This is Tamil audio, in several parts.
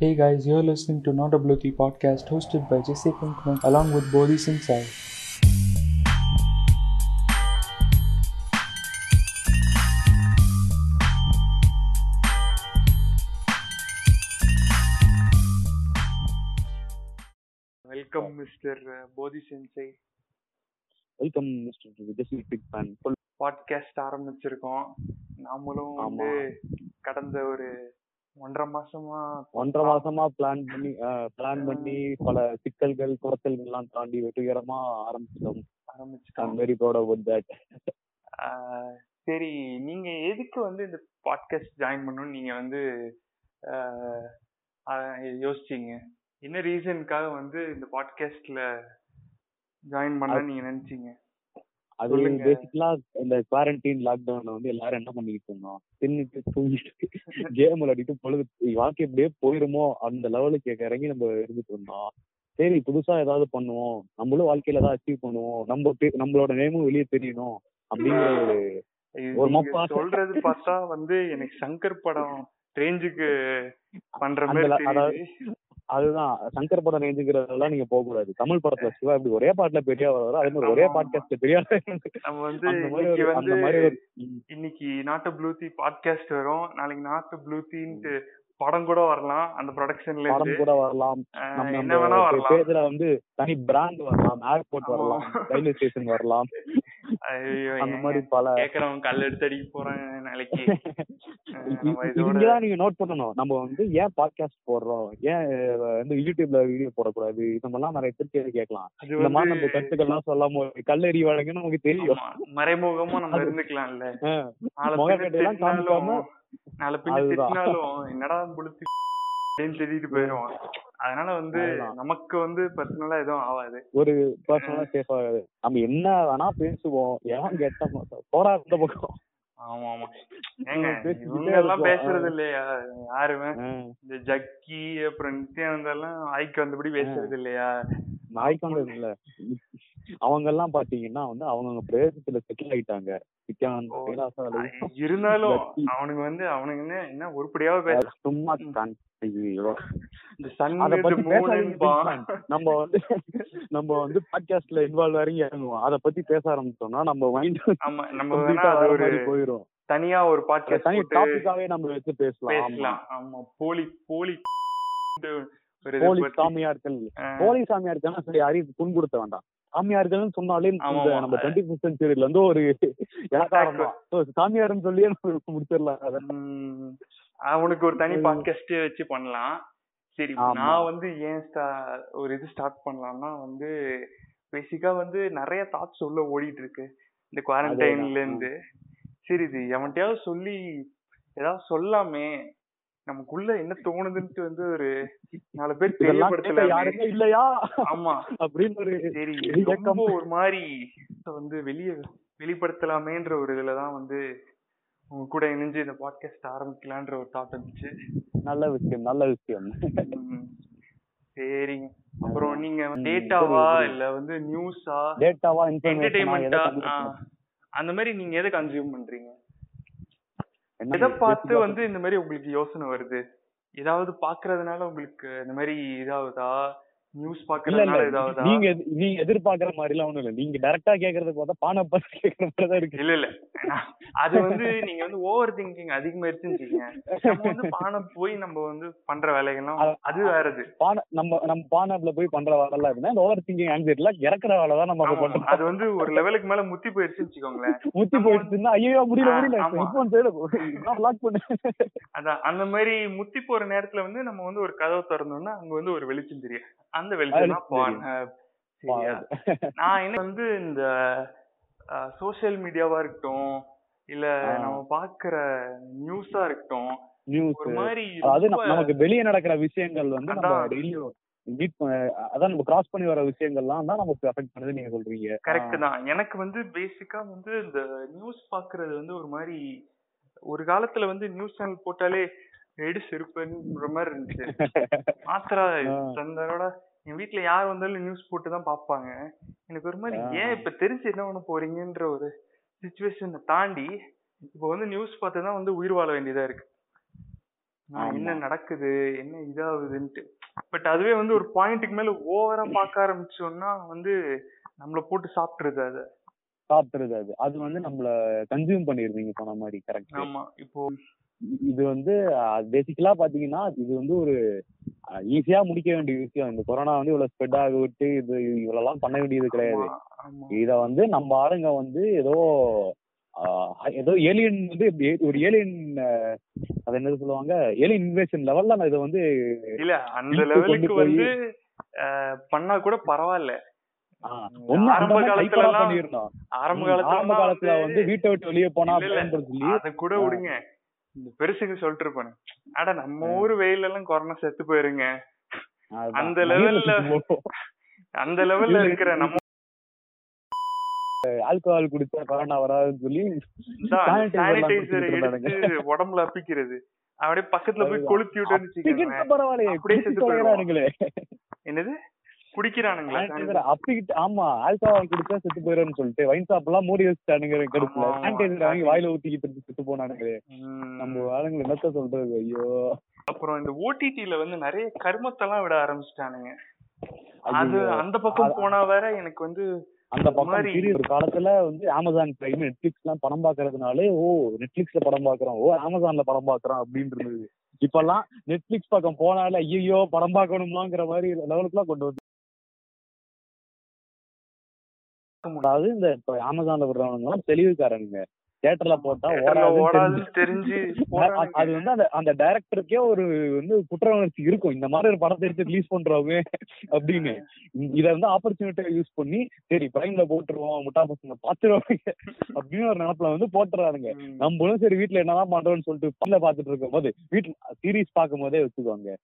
Hey guys, you're listening to Not a Bluethy podcast hosted by Jesse Pinkman along with Bodhi Singh Sai. Welcome mister Bodhi சென்சை welcome mister Vijay பிக் ஃபுல் பாட்காஸ்ட் ஆரம்பிச்சிருக்கோம் நாமளும் வந்து கடந்த ஒரு ஒன்றரை மாசமா ஒன்றரை மாசமா பிளான் பண்ணி பிளான் பண்ணி பல சிக்கல்கள் குறைச்சல்கள் எல்லாம் தாண்டி வெற்றிகரமா ஆரம்பிச்சிட்டோம். ஆரம்பிச்சிட்டோம். வெரி ப்ரௌட் அபவுட் தட் சரி நீங்க எதுக்கு வந்து இந்த பாட்காஸ்ட் ஜாயின் பண்ணணும்னு நீங்க வந்து யோசிச்சீங்க? என்ன ரீசனுக்காக வந்து இந்த பாட்காஸ்ட்ல ஜாயின் பண்ண நீங்க நினைச்சீங்க? அது. பேசிக்கலா இந்த குவாரண்டைன் லாக்டவுன்ல வந்து எல்லாரும் என்ன பண்ணிக்கிட்டு இருந்தோம்? தின்னுட்டு தூங்கிட்டு கேம் விளையாடிட்டு பொழுது வாழ்க்கை இப்படியே போயிருமோ? அந்த லெவலுக்கு இறங்கி நம்ம இருந்துட்டு இருந்தோம். சரி புதுசா ஏதாவது பண்ணுவோம். நம்மளும் வாழ்க்கையில ஏதாவது அச்சீவ் பண்ணுவோம். நம்ம நம்மளோட நேமும் வெளியே தெரியணும். அப்படிங்கிற ஒரு ஒரு மப்பா- சொல்றது பார்த்தா வந்து எனக்கு சங்கர் படம் ரேஞ்சுக்கு பண்ற மாதிரி அதுதான். சங்கர் படம் ரேஞ்சுங்கிறதெல்லாம் நீங்க போக கூடாது தமிழ் படத்துல சிவா இப்படி ஒரே பாட்டுல பெரிய வர அதே மாதிரி ஒரே. பாட்காஸ்ட்ல பெரிய நம்ம வந்து இன்னைக்கு நாட்டு ப்ளூத்தி பாட்காஸ்ட் வரும். நாளைக்கு நாட்டு ப்ளூத்தின்ட்டு படம் கூட வரலாம். அந்த ப்ரொடக்ஷன்ல படம் கூட வரலாம். என்ன வேணா வரலாம். பேஜ்ல வந்து தனி பிராண்ட் வரலாம். ஏர்போர்ட். வரலாம். ரயில்வே ஸ்டேஷன் வரலாம். அந்த மாதிரி பல கேக்குறவன் கல் எடுத்து அடிக்க போறான் நாளைக்கு அஹ் இ- நம்ம இ- இதோட இங்கதான் நீங்க நோட் பண்ணணும். நம்ம வந்து ஏன் பாட்காஸ்ட் போடுறோம்? ஏன் வந்து யூடியூப்ல வீடியோ போடக்கூடாது? இந்த மாதிரிலாம் நிறைய பேர் கேள்வி கேட்கலாம். இந்த மாதிரி நம்ம வந்து கருத்துக்கள்லாம் சொல்லாம கல்லறி வழங்குன்னு நமக்கு தெரியும். மறைமுகமா நம்ம பின்ன திட்டினாலும் காமிக்காம நாலு பின்ன. திட்டினாலும் என்னடா புளுத்தி திட்டிட்டு போயிடும் அதனால வந்து. நமக்கு வந்து பர்சனலா எதுவும் ஆகாது. ஒரு பர்சனலா சேஃபா நம்ம என்ன வேணா பேசுவோம். எவன் கெட்ட போறா இந்த பக்கம். ஆமா ஆமா. ஏங்க இவங்க எல்லாம். பேசுறது இல்லையா? யாருமே? இந்த ஜக்கி அப்புறம் நித்யானந்தா எல்லாம் ஆய்க்கு வந்தபடி பேசுறது இல்லையா? நாய்க்கு வந்தது இல்ல. அவங்க எல்லாம் பாத்தீங்கன்னா வந்து அவங்க பிரதேசத்துல செட்டில் ஆயிட்டாங்க. இருந்தாலும். அவனுங்க வந்து அவனுங்க என்ன என்ன உருப்படியாவே பேச சும்மா நம்ம வந்து நம்ம வந்து பாட்காஸ்ட்ல இன்வால்வ் வரைக்கும் இறங்குவோம். அத பத்தி பேச ஆரம்பிச்சோம்னா நம்ம மைண்ட் நம்ம போயிரும். தனியா ஒரு பாட்காஸ்ட் தனி டாபிக்காவே நம்ம வச்சு பேசலாம். ஆமா. போலி போலி போலி. சாமியார்கள் போலி சாமியார்கள் சரி யாரையும் புண்படுத்த வேண்டாம். சாமியார்கள்னு சொன்னாலே. நம்ம டுவெண்ட்டி ஃபஸ்ட் செஞ்சுரியில இருந்து ஒரு சாமியார்னு சொல்லியே நம்ம முடிச்சிடலாம் அவனுக்கு ஒரு தனி பாட்காஸ்ட் வச்சு பண்ணலாம். சரி. நான் வந்து ஏன் ஒரு இது ஸ்டார்ட் பண்ணலாம்னா வந்து பேசிக்கா வந்து நிறைய தாட்ஸ் உள்ள ஓடிட்டு இருக்கு இந்த குவாரண்டைன்ல இருந்து. சரி இது எவன்கிட்டயாவது சொல்லி ஏதாவது சொல்லாமே. நமக்குள்ள என்ன தோணுதுன்ட்டு வந்து ஒரு நாலு பேர் யாருமே இல்லையா? ஆமா. அப்படின்னு ஒரு சரி. ரொம்ப ஒரு மாதிரி வந்து வெளிய வெளிப்படுத்தலாமேன்ற ஒரு இதுலதான் வந்து உங்க கூட இணைஞ்சு இந்த பாட்காஸ்ட் ஆரம்பிக்கலான்ற ஒரு தாட் வந்துச்சு. நல்ல விஷயம் நல்ல விஷயம். சரிங்க. அப்புறம் நீங்க டேட்டாவா இல்ல வந்து நியூஸா டேட்டாவா என்டர்டைன்மெண்டா அந்த மாதிரி நீங்க எதை கன்சியூம் பண்றீங்க? எதை பார்த்து வந்து இந்த மாதிரி உங்களுக்கு யோசனை வருது? ஏதாவது பாக்குறதுனால உங்களுக்கு இந்த மாதிரி இதாகுதா? நியூஸ் இதாகுதா நீங்க நீங்க எதிர்பார்க்கிற மாதிரி எல்லாம் ஒண்ணும் இல்ல. நீங்க டைரக்டா கேக்குறது பார்த்தா பானை பார்த்து கேக்குற மாதிரி தான் இருக்கு. இல்ல இல்ல. அது வந்து நீங்க வந்து ஓவர் திங்கிங் அதிகமாயிருச்சுன்னு. நம்ம வந்து பானை போய் நம்ம வந்து பண்ற வேலைகள்லாம் அது- அது வேறது. பானை நம்ம நம்ம பானாப்ல போய் பண்ற வேலை எல்லாம் இருந்தா இந்த ஓவர் திங்கிங் ஆங்ஸைட்டில இறக்குற வேலை தான் நம்ம பண்றோம். அது வந்து ஒரு லெவலுக்கு மேல முத்தி போயிருச்சுன்னு வச்சுக்கோங்களேன். முத்தி போயிடுச்சுன்னா ஐயோ முடியல முடியல. ஹெட்போன் லாக் பண்ணு. அதான். அந்த மாதிரி முத்தி போற நேரத்துல வந்து நம்ம வந்து ஒரு கதவை திறந்தோம்னா அங்க வந்து ஒரு வெளிச்சம் தெரியும். அந்த வெளிச்சம் தான் வெளிச்சம் பான் சரியா? நான் என்ன வந்து இந்த சோசியல் மீடியாவா இருக்கட்டும் இல்ல. நம்ம பாக்குற நியூஸா இருக்கட்டும் நியூஸ் ஒரு மாதிரி நம்ம- நமக்கு வெளியே நடக்கிற விஷயங்கள் வந்து நம்ம மீட் அதான் நம்ம கிராஸ் பண்ணி வர விஷயங்கள்லாம் தான் நமக்கு அஃபெக்ட் பண்ணுது நீங்க சொல்றீங்க. கரெக்ட் தான். எனக்கு வந்து பேசிக்கா வந்து இந்த நியூஸ் பாக்குறது வந்து ஒரு மாதிரி ஒரு காலத்துல வந்து நியூஸ் சேனல் போட்டாலே எடு செருப்புன்ற மாதிரி இருந்துச்சு. மாத்திரா ஆ. என் வீட்ல யார் வந்தாலும் நியூஸ் போட்டு தான் பாப்பாங்க. எனக்கு ஒரு மாதிரி. ஏன் இப்ப தெரிஞ்சு என்ன பண்ண போறீங்கன்ற ஒரு சுச்சுவேஷனை தாண்டி இப்போ வந்து நியூஸ் பார்த்து தான் வந்து உயிர் வாழ வேண்டியதா இருக்கு. என்ன. நடக்குது? என்ன இதாகுதுன்ட்டு. பட் அதுவே வந்து ஒரு பாயிண்ட்டுக்கு மேல ஓவரா பார்க்க ஆரம்பிச்சோம்னா வந்து நம்மள போட்டு சாப்பிட்டுருது அது. சாப்பிட்டுருது அது. அது வந்து நம்மள கன்சியூம் பண்ணிருது நீங்க சொன்ன மாதிரி கரெக்ட் ஆமா. இப்போ இது வந்து பேசிக்கலா பாத்தீங்கன்னா இது வந்து ஒரு ஈஸியா முடிக்க வேண்டிய விஷயம். இந்த கொரோனா வந்து இவ்வளவு ஸ்ப்ரெட் ஆக விட்டு இது இவ்வளவு பண்ண வேண்டியது கிடையாது. இத வந்து நம்ம ஆளுங்க வந்து ஏதோ ஏதோ ஏலியன் வந்து ஒரு ஏலியன் அது என்னது சொல்லுவாங்க? ஏலியன் இன்வேஷன் லெவல்ல நான் இதை வந்து இல்ல அந்த லெவலுக்கு வந்து பண்ணா கூட பரவாயில்ல. ஆரம்ப காலத்துல ஆரம்ப காலத்துல ஆரம்ப காலத்துல வந்து வீட்டை விட்டு வெளியே போனா அத கூட விடுங்க. இந்த பெருசுங்க சொல்லிட்டு இருப்பானு. அட நம்ம ஊர் வெயில எல்லாம் கொரோனா செத்து போயிருங்க. அந்த போட்டோம். அந்த லெவல்ல இருக்கிற நம்ம ஆல்கஹால் குடிச்சா கொரோனா வராதுன்னு சொல்லி சானிடைசர். எடுத்து உடம்புல அப்பிக்கிறது. அப்படியே பக்கத்துல போய். கொளுத்தி விட்டோன்னு வச்சுக்கோங்களேன். பரவாயில்லையே. அப்படியே செத்து போயிடுவான். தொலைகிறானுங்களே என்னது? குடிக்கிறானுங்களா அப்பிக்கிட்டு ஆமா ஆல்கஹால் குடிச்சா செத்து போயிடும்னு சொல்லிட்டு வைன் ஷாப் எல்லாம் மூடி வச்சுட்டானுங்க கடுப்புல. சானிடைசர் வாங்கி வாயில ஊத்திக்கிட்டு செத்து போனானுங்களே. நம்ம ஆளுங்க என்னத்த சொல்றது? ஐயோ. அப்புறம் இந்த ஓடிடில வந்து நிறைய கருமத்தெல்லாம் விட ஆரம்பிச்சிட்டானுங்க. அது. அந்த பக்கம் போனா வேற எனக்கு வந்து அந்த பக்கம் ஒரு காலத்துல வந்து அமேசான் பிரைம் நெட்ஃபிளிக்ஸ் எல்லாம் படம் பாக்குறதுனாலே ஓ நெட்ஃபிளிக்ஸ்ல படம் பாக்குறோம் ஓ அமேசான்ல படம் பாக்குறோம் அப்படின்னு இருந்தது இப்பெல்லாம் நெட்ஃபிளிக்ஸ் பக்கம் போனாலே ஐயோ படம் பார்க்கணுமாங்கிற மாதிரி லெவலுக்குலாம் கொண்டு வந்து அதாவது இந்த இப்ப அமேசான்ல விடுறவங்க எல்லாம் தெளிவுக்காரனுங்க. தியேட்டர்ல போட்டா ஓடாதுன்னு தெரிஞ்சு. அது வந்து அந்த அந்த டைரக்டருக்கே ஒரு வந்து குற்ற உணர்ச்சி இருக்கும். இந்த மாதிரி ஒரு படத்தை எடுத்து ரிலீஸ் பண்றோமே அப்படின்னு. இத வந்து ஆப்பர்ச்சுனிட்டியை யூஸ் பண்ணி சரி பிரைம்ல போட்டுருவோம் முட்டா பசங்க பாத்துருவாங்க அப்படின்னு ஒரு நினப்புல வந்து போட்டுறானுங்க. ம். நம்மளும் சரி வீட்ல என்னதான் பண்றோம்னு சொல்லிட்டு பல்ல பாத்துட்டு இருக்கும் போது வீட்டுல சீரிஸ் பார்க்கும் போதே வச்சுக்கோங்க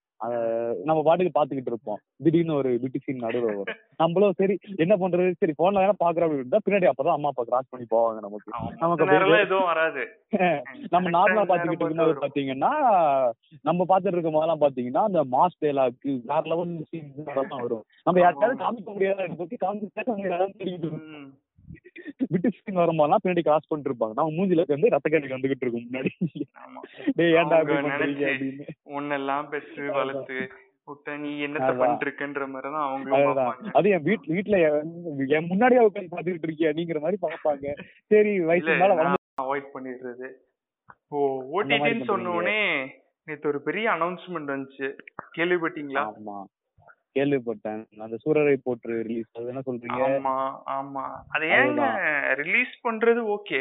நம்ம பாட்டுக்கு பாத்துக்கிட்டு இருப்போம். திடீர்னு ஒரு பியூட்டி சீன் நடுவில் வரும். நம்மளும் சரி என்ன பண்றது? சரி போன்ல வேணா பாக்குறோம் அப்படின்னு பின்னாடி அப்பதான் அம்மா அப்பா கிராஸ் பண்ணி போவாங்க நமக்கு. நமக்கு எதுவும் வராது. நம்ம நார்மலா பாத்துக்கிட்டு இருக்கும்போது பாத்தீங்கன்னா நம்ம பாத்துட்டு இருக்கும் போதெல்லாம் பாத்தீங்கன்னா அந்த மாஸ் டேலாக்கு வேற லெவல் சீன்ஸ் வரும். நம்ம யாருக்காவது காமிக்க முடியாத பத்தி காமிச்சு பேச முடியாதான்னு தெரியுது ம். விட்டு சீன் வரும்போதெல்லாம் பின்னாடி கிராஸ் பண்ணிட்டு இருப்பாங்க. நம்ம மூஞ்சில வந்து ரத்த வந்துகிட்டு இருக்கும் முன்னாடி. டேய் ஏன்டா அப்படின்னு. பெற்று. வளர்த்து விட்ட நீ என்னத்த. பண்ணிருக்கன்ற மாதிரிதான் அவங்களும் அது என் வீட்டுல என் முன்னாடியே உட்காந்து பாத்துக்கிட்டு இருக்கியா நீங்கிற மாதிரி பாப்பாங்க சரி வயசு மேல அவாய்ட் பண்ணிடுறது. இப்போ ஓடிடின்னு பண்றீங்க. சொன்ன உடனே நேத்து ஒரு பெரிய அனௌன்ஸ்மெண்ட் வந்துச்சு. கேள்விப்பட்டீங்களா? ஆமா. கேள்விப்பட்டேன். அந்த சூரரை போட்டு ரிலீஸ் அது என்ன சொல்றீங்க? ஆமா ஆமா. அது ஏங்க ரிலீஸ் பண்றது ஓகே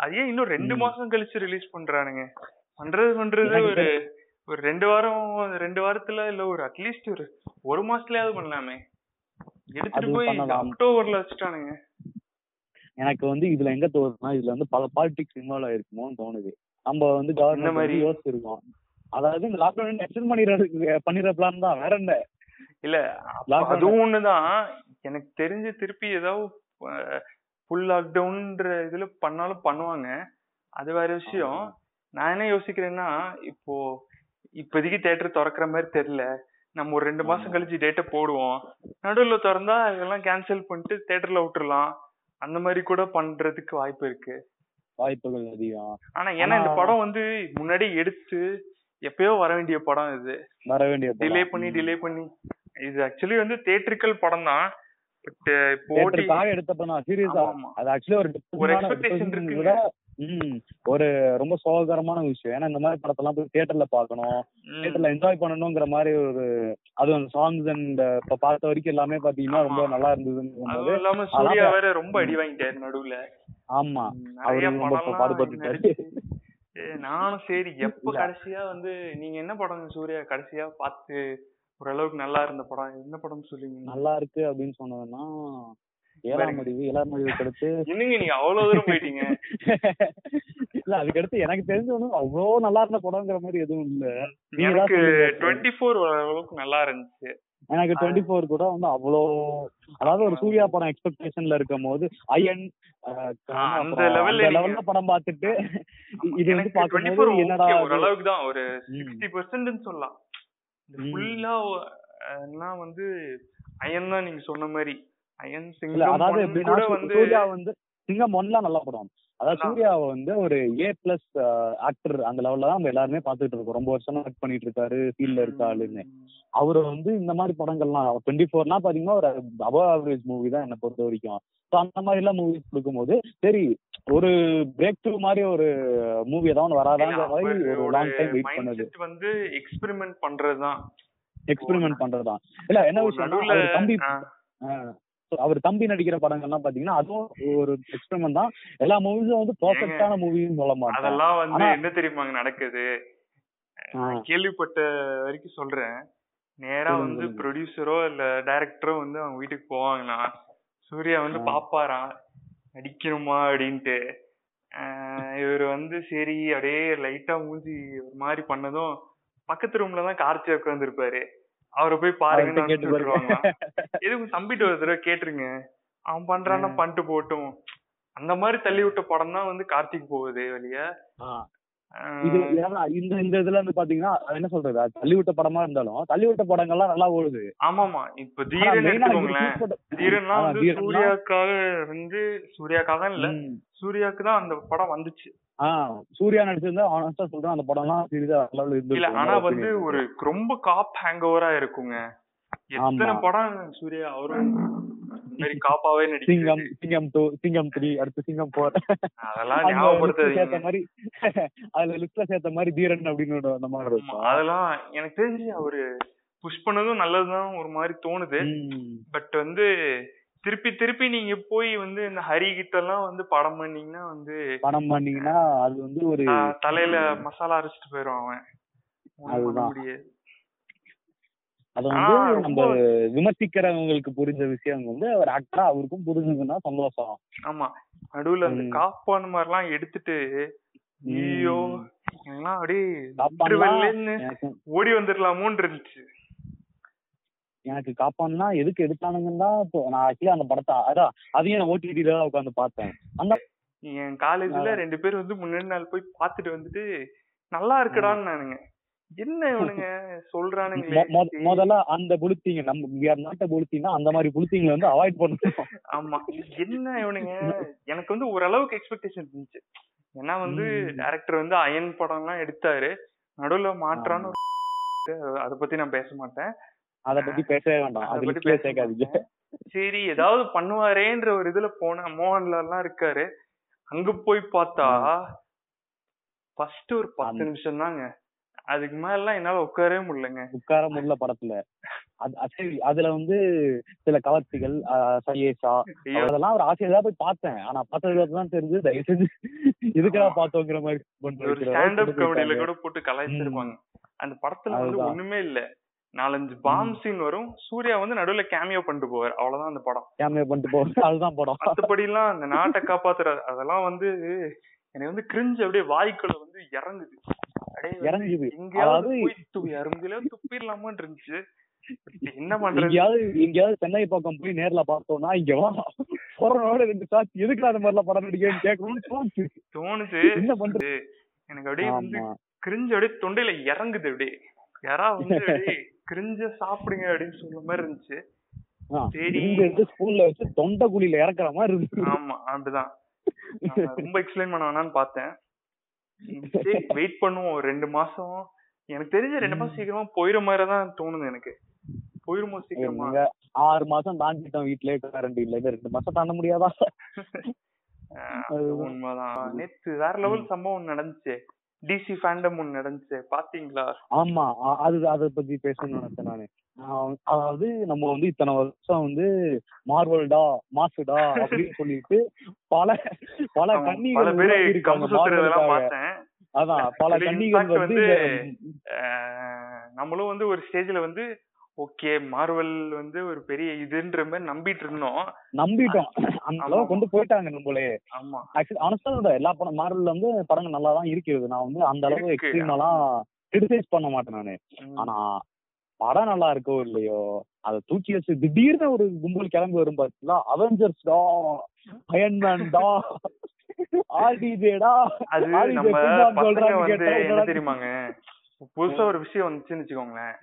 அது ஏன் இன்னும் ரெண்டு. மாசம் கழிச்சு ரிலீஸ் பண்றானுங்க? பண்றது பண்றது ஒரு ஒரு ரெண்டு வாரம் ரெண்டு வாரத்துல இல்ல ஒரு அட்லீஸ்ட் ஒரு ஒரு மாசத்துலயாவது பண்ணலாமே. எடுத்துட்டு போய். அக்டோபர்ல வச்சுட்டானுங்க. எனக்கு வந்து இதுல எங்க தோணுதுன்னா இதுல வந்து பல பாலிடிக்ஸ் இன்வால்வ் ஆயிருக்குமோன்னு தோணுது. நம்ம வந்து கவர்மெண்ட் மாதிரி? யோசிச்சிருக்கோம். அதாவது இந்த லாக்டவுன் எக்ஸ்டெண்ட் பண்ணிடுறது பண்ணிடுற பிளான் தான். வேற என்ன? இல்ல அதுவும் ஒண்ணுதான். எனக்கு தெரிஞ்சு திருப்பி ஏதாவது ஃபுல் லாக்டவுன்ன்ற இதுல பண்ணாலும் பண்ணுவாங்க. அது வேற விஷயம். நான் என்ன யோசிக்கிறேன்னா இப்போ இப்போதைக்கு தேட்டர் திறக்கிற மாதிரி தெரியல. நம்ம ஒரு ரெண்டு மாசம். கழிச்சு டேட்டை போடுவோம். நடுவுல திறந்தா இதெல்லாம் கேன்சல் பண்ணிட்டு தேட்டர்ல விட்டுறலாம். அந்த மாதிரி கூட பண்றதுக்கு வாய்ப்பு இருக்கு. வாய்ப்புகள் அதிகம். ஆனா ஏன்னா இந்த படம் வந்து முன்னாடி எடுத்து எப்பயோ வர வேண்டிய படம் இது. வர வேண்டிய டிலே பண்ணி டிலே பண்ணி. இது ஆக்சுவலி வந்து தேட்ரிக்கல் படம் தான். பட் இப்போ OTT தேட்டருக்காக எடுத்தப்ப சீரியஸா. அது ஆக்சுவலி ஒரு ஒரு depressing-ஆன- expectation depressing இருக்குங்க. விட, ம், ஒரு ரொம்ப சோககரமான விஷயம் ஏன்னா இந்த மாதிரி படத்தெல்லாம் போய் தியேட்டர்ல பாக்கணும். தியேட்டர்ல என்ஜாய் பண்ணணுங்கிற மாதிரி ஒரு அது அந்த சாங்ஸ் அண்ட் இப்ப பார்த்த வரைக்கும் எல்லாமே பாத்தீங்கன்னா ரொம்ப. நல்லா இருந்ததுன்னு இல்லாம சூர்யா வேற ரொம்ப அடி வாங்கிட்டாரு நடுவுல ஆமா அவரு ரொம்ப பாடுபட்டுட்டாரு. நானும் சரி எப்ப. கடைசியா வந்து நீங்க என்ன படம் சூர்யா கடைசியா பார்த்து ஓரளவுக்கு நல்லா இருந்த படம் என்ன படம் சொல்லுவீங்க நல்லா இருக்கு அப்படின்னு சொன்னதுன்னா ஏழாம் அறிவு ஏழாம் அறிவுக்கு அடுத்து என்னங்க நீங்க அவ்வளவு தூரம் போயிட்டீங்க இல்ல அதுக்கு அடுத்து எனக்கு தெரிஞ்ச ஒண்ணும் அவ்வளோ நல்லா இருந்த படங்கிற மாதிரி எதுவும் இல்ல எனக்கு. டுவெண்ட்டி ஃபோர் ஓரளவுக்கு நல்லா இருந்துச்சு எனக்கு டுவெண்ட்டி ஃபோர் கூட வந்து அவ்வளோ அதாவது ஒரு சூர்யா படம் எக்ஸ்பெக்டேஷன்ல இருக்கும் போது அயன் அந்த level ல நீங்க- லெவல்ல படம் பார்த்துட்டு இது வந்து ஃபோர் என்னடா? ஓரளவுக்கு தான் ஒரு ம். சிக்ஸ்டி பர்சன்ட்னு சொல்லலாம் ம். ஃபுல்லா வந்து அயன் தான் நீங்க சொன்ன மாதிரி அயன் சிங்கம் அதாவது எப்படின்னா வந்து சூர்யா வந்து சிங்கம் ஒன்லாம் நல்ல படம். அதாவது. சூர்யாவை வந்து ஒரு ஏ பிளஸ் ஆக்டர் அந்த லெவல்ல தான் நம்ம எல்லாருமே பார்த்துட்டு இருக்கோம். ரொம்ப வருஷமா ஆக்ட் பண்ணிட்டு இருக்காரு ஃபீல்ட்ல இருக்க ஆளுன்னு. அவர் வந்து இந்த மாதிரி படங்கள்லாம் டுவெண்ட்டி ஃபோர்னா பாத்தீங்கன்னா ஒரு அபவ் ஆவரேஜ் மூவி தான் என்னை பொறுத்த வரைக்கும். ஸோ அந்த மாதிரி எல்லாம் மூவிஸ் கொடுக்கும்போது சரி ஒரு பிரேக் த்ரூ மாதிரி ஒரு மூவி ஏதாவது வராதாங்கிற மாதிரி ஒரு லாங் டைம் வெயிட் பண்ணது. வந்து எக்ஸ்பெரிமெண்ட் பண்றதுதான். எக்ஸ்பெரிமெண்ட் பண்றதுதான். இல்ல என்ன விஷயம் தம்பி அவர் தம்பி நடிக்கிற படங்கள்லாம் பாத்தீங்கன்னா அதுவும் ஒரு எக்ஸ்பெரிமெண்ட் தான். எல்லா மூவிஸும் வந்து பர்ஃபெக்டான மூவின்னு சொல்ல மாட்டேன். அதெல்லாம் வந்து என்ன தெரியுமாங்க நடக்குது? கேள்விப்பட்ட வரைக்கும் சொல்றேன். நேரா வந்து. ப்ரொடியூசரோ இல்ல டைரக்டரோ வந்து அவங்க வீட்டுக்கு போவாங்களாம். சூர்யா வந்து ஆ. பாப்பாராம். நடிக்கணுமா அப்படின்ட்டு. இவர் வந்து சரி அப்படியே லைட்டா மூஞ்சி ஒரு மாதிரி பண்ணதும் பக்கத்து ரூம்ல தான் கார்த்தி உட்காந்துருப்பாரு அவரை போய் பாருங்கன்னு அவர்கிட்ட கேட்டு அனுப்பிச்சு பாருங்க. விட்டுருவாங்களாம் எதுக்கு தம்பிட்டு ஒரு தடவை கேட்டுருங்க. அவன் பண்றான்னா பண்ணிட்டு போட்டும் அந்த மாதிரி தள்ளி விட்ட படம் தான் வந்து கார்த்திக் போகுது வெளிய இது இந்த இந்த இதுல இருந்து பாத்தீங்கன்னா என்ன சொல்றது? அது தள்ளிவிட்ட படமா இருந்தாலும் தள்ளிவிட்ட படங்கள்லாம் நல்லா ஓடுது. ஆமாமா. இப்ப தீரன் தீரன்லாம் வந்து சூர்யாக்காக வந்து சூர்யாக்காக இல்ல. சூர்யாக்கு தான் அந்த படம் வந்துச்சு. சூர்யா நடிச்சிருந்தா ஆனஸ்டா சொல்றேன் அந்த படம்லாம் சிறிதா அளவுல இருந்து இல்ல ஆனா வந்து ஒரு ரொம்ப காப் ஹேங் ஓவரா இருக்குங்க. எத்தனை. படம் சூர்யா அவரும் மாதிரி காப்பாவே சிங்கம் சிங்கம் டூ சிங்கம் த்ரீ அடுத்து சிங்கம் போர் அதெல்லாம் சேர்த்த ஞாபகப்படுத்தாதீங்க. மாதிரி அதுல லிஸ்ட்ல சேர்த்த மாதிரி தீரன் அப்படின்னு அந்த மாதிரி இருக்கும். அதெல்லாம் எனக்கு தெரிஞ்சு அவரு புஷ் பண்ணதும் நல்லதுதான் ஒரு மாதிரி தோணுது. பட் வந்து திருப்பி திருப்பி நீங்க போய் வந்து இந்த ஹரி கிட்ட எல்லாம் வந்து படம் பண்ணீங்கன்னா வந்து படம் பண்ணீங்கன்னா அது வந்து ஒரு தலையில மசாலா அரைச்சிட்டு போயிடும் அவன் அதுதான். அது வந்து நம்ம விமர்சிக்கிறவங்களுக்கு புரிஞ்ச விஷயம் வந்து ஒரு ஆக்டரா அவருக்கும் புரிஞ்சதுன்னா சந்தோஷம் ஆமா நடுவுல அந்த. காப்பான் மாதிரி எல்லாம் எடுத்துட்டு. ஐயோ அப்படியே ஓடி வந்துடலாமோன்னு இருந்துச்சு எனக்கு காப்பான்னா எதுக்கு எடுத்தானுங்கன்னு தான் நான் ஆக்சுவலி அந்த படத்தை அதான் அதையும் நான் ஓடிடில தான் உட்காந்து பார்த்தேன். அந்த என் காலேஜ்ல. ரெண்டு பேர் வந்து முன்னாடி நாள் போய் பார்த்துட்டு வந்துட்டு நல்லா இருக்குடான்னு நானுங்க. என்ன இவனுங்க மொ- முதல்ல அந்த புளுத்திங்க நம்ம not a புளுத்தின்னா அந்த மாதிரி புளுத்திங்களை வந்து அவாய்ட் பண்ணணும். ஆமா. என்ன இவனுங்க? எனக்கு வந்து ஓரளவுக்கு எக்ஸ்பெக்டேஷன் இருந்துச்சு. ஏன்னா வந்து. டைரக்டர் வந்து அயன் படம் எல்லாம் எடுத்தாரு. நடுவுல மாற்றான்னு அத பத்தி நான் பேச மாட்டேன். அத பத்தி பேசவே வேண்டாம். அத பத்தி சேர்க்காதீங்க. சரி ஏதாவது பண்ணுவாரேன்ற ஒரு இதுல போன மோகன்லால் எல்லாம் இருக்காரு. அங்க போய் பார்த்தா ஃபர்ஸ்ட் ஒரு பத்து நிமிஷம் தாங்க. அதுக்கு மேல எல்லாம் என்னால உட்காரவே முடியலங்க. உட்கார முடியல படத்துல. அது அதுல வந்து சில கவர்ச்சிகள் சையேஷா அதெல்லாம் ஒரு ஆசையா போய் பார்த்தேன். ஆனா பார்த்ததுக்கு தான் தெரிஞ்சு தயவு செஞ்சு இதுக்கா பார்த்தோங்கிற மாதிரி ஸ்டாண்ட் அப் கமெடியில. கூட போட்டு கலாய்ச்சிருப்பாங்க. அந்த படத்துல வந்து. ஒண்ணுமே இல்ல. நாலஞ்சு பாம் சீன் வரும். சூர்யா வந்து நடுவுல கேமியோ பண்ணிட்டு போவார். அவ்வளவுதான் அந்த படம். கேமியா பண்ணிட்டு போ அதுதான் படம். மத்தபடி எல்லாம் அந்த நாட்டை காப்பாத்துற அதெல்லாம் வந்து எனக்கு வந்து கிரிஞ்சு அப்படியே வாய்க்குள்ள வந்து இறங்குது. இறங்குது. எங்கேயாவது அரும்பில துப்பிடலாமான்னு இருந்துச்சு. என்ன பண்றது? எங்கேயாவது எங்கேயாவது சென்னை பக்கம் போய் நேர்ல பார்த்தோம்னா இங்க வா. கொரோனாவோட ரெண்டு சாட்சி எதுக்கு அந்த மாதிரிலாம் படம் நடிக்கிறேன்னு கேட்கணும்னு தோணுச்சு. தோணுச்சு. என்ன பண்றது? எனக்கு அப்படியே வந்து கிரிஞ்சு அப்படியே தொண்டையில இறங்குது அப்படியே. யாரா வந்து கிரிஞ்ச சாப்பிடுங்க அப்படின்னு சொல்ற மாதிரி இருந்துச்சு. சரி. ஸ்கூல்ல வச்சு தொண்டை குழியில இறக்குற மாதிரி இருக்கு. ஆமா அப்படிதான் ரொம்ப எக்ஸ்பிளைன் பண்ண வேணாம்னு பார்த்தேன். வெயிட் பண்ணுவோம். ரெண்டு மாசம் எனக்கு தெரிஞ்ச ரெண்டு மாசம் சீக்கிரமா போயிட மாதிரி தான் தோணுது எனக்கு. போயிருமோ சீக்கிரமா? ஆறு மாசம் தாண்டிட்டோம் வீட்லயே குவாரண்டைன்ல இது ரெண்டு மாசம் தாண்ட முடியாதா? உண்மைதான். நேத்து வேற லெவல் சம்பவம் நடந்துச்சு. டிசி ஃபேண்டம் ஒன்னு நடந்துச்சு பாத்தீங்களா? ஆமா அது அத பத்தி பேசணும்னு நினைச்சேன் நானு. அதாவது நம்ம வந்து இத்தனை வருஷம் வந்து மார்வல்டா மாசுடா அப்படின்னு சொல்லிட்டு பல பல உருவாகி இருக்காங்க அதான் பல fact வந்து நம்மளும் வந்து ஒரு ஸ்டேஜ்ல வந்து ஓகே மார்வல் வந்து ஒரு பெரிய இதுன்ற மாதிரி நம்பிட்டு இருந்தோம் நம்பிட்டோம். அந்த ஆமா. அளவு கொண்டு போயிட்டாங்க நம்மளே. ஆமா. ஆக்சுவலி ஆனஸ்டா எல்லா படம் மார்வல்ல வந்து படங்கள் நல்லா தான் இருக்கிறது நான் வந்து அந்த அளவு இருக்கு. எக்ஸ்ட்ரீமெல்லாம் கிரிட்டிசைஸ் பண்ண மாட்டேன் நானு. ஆனா படம் நல்லா இருக்கோ இல்லையோ அதை தூக்கி வச்சு திடீர்னு ஒரு கும்பல் கிளம்பி வரும் பாத்தீங்களா? அவெஞ்சர்ஸ் டா அயன்மேன் டா ஆர்டிஜேடா அது நம்ம பசங்க வந்து என்ன தெரியுமாங்க? புதுசா ஒரு விஷயம் வந்துச்சுன்னு வச்சுக்கோங்களேன்.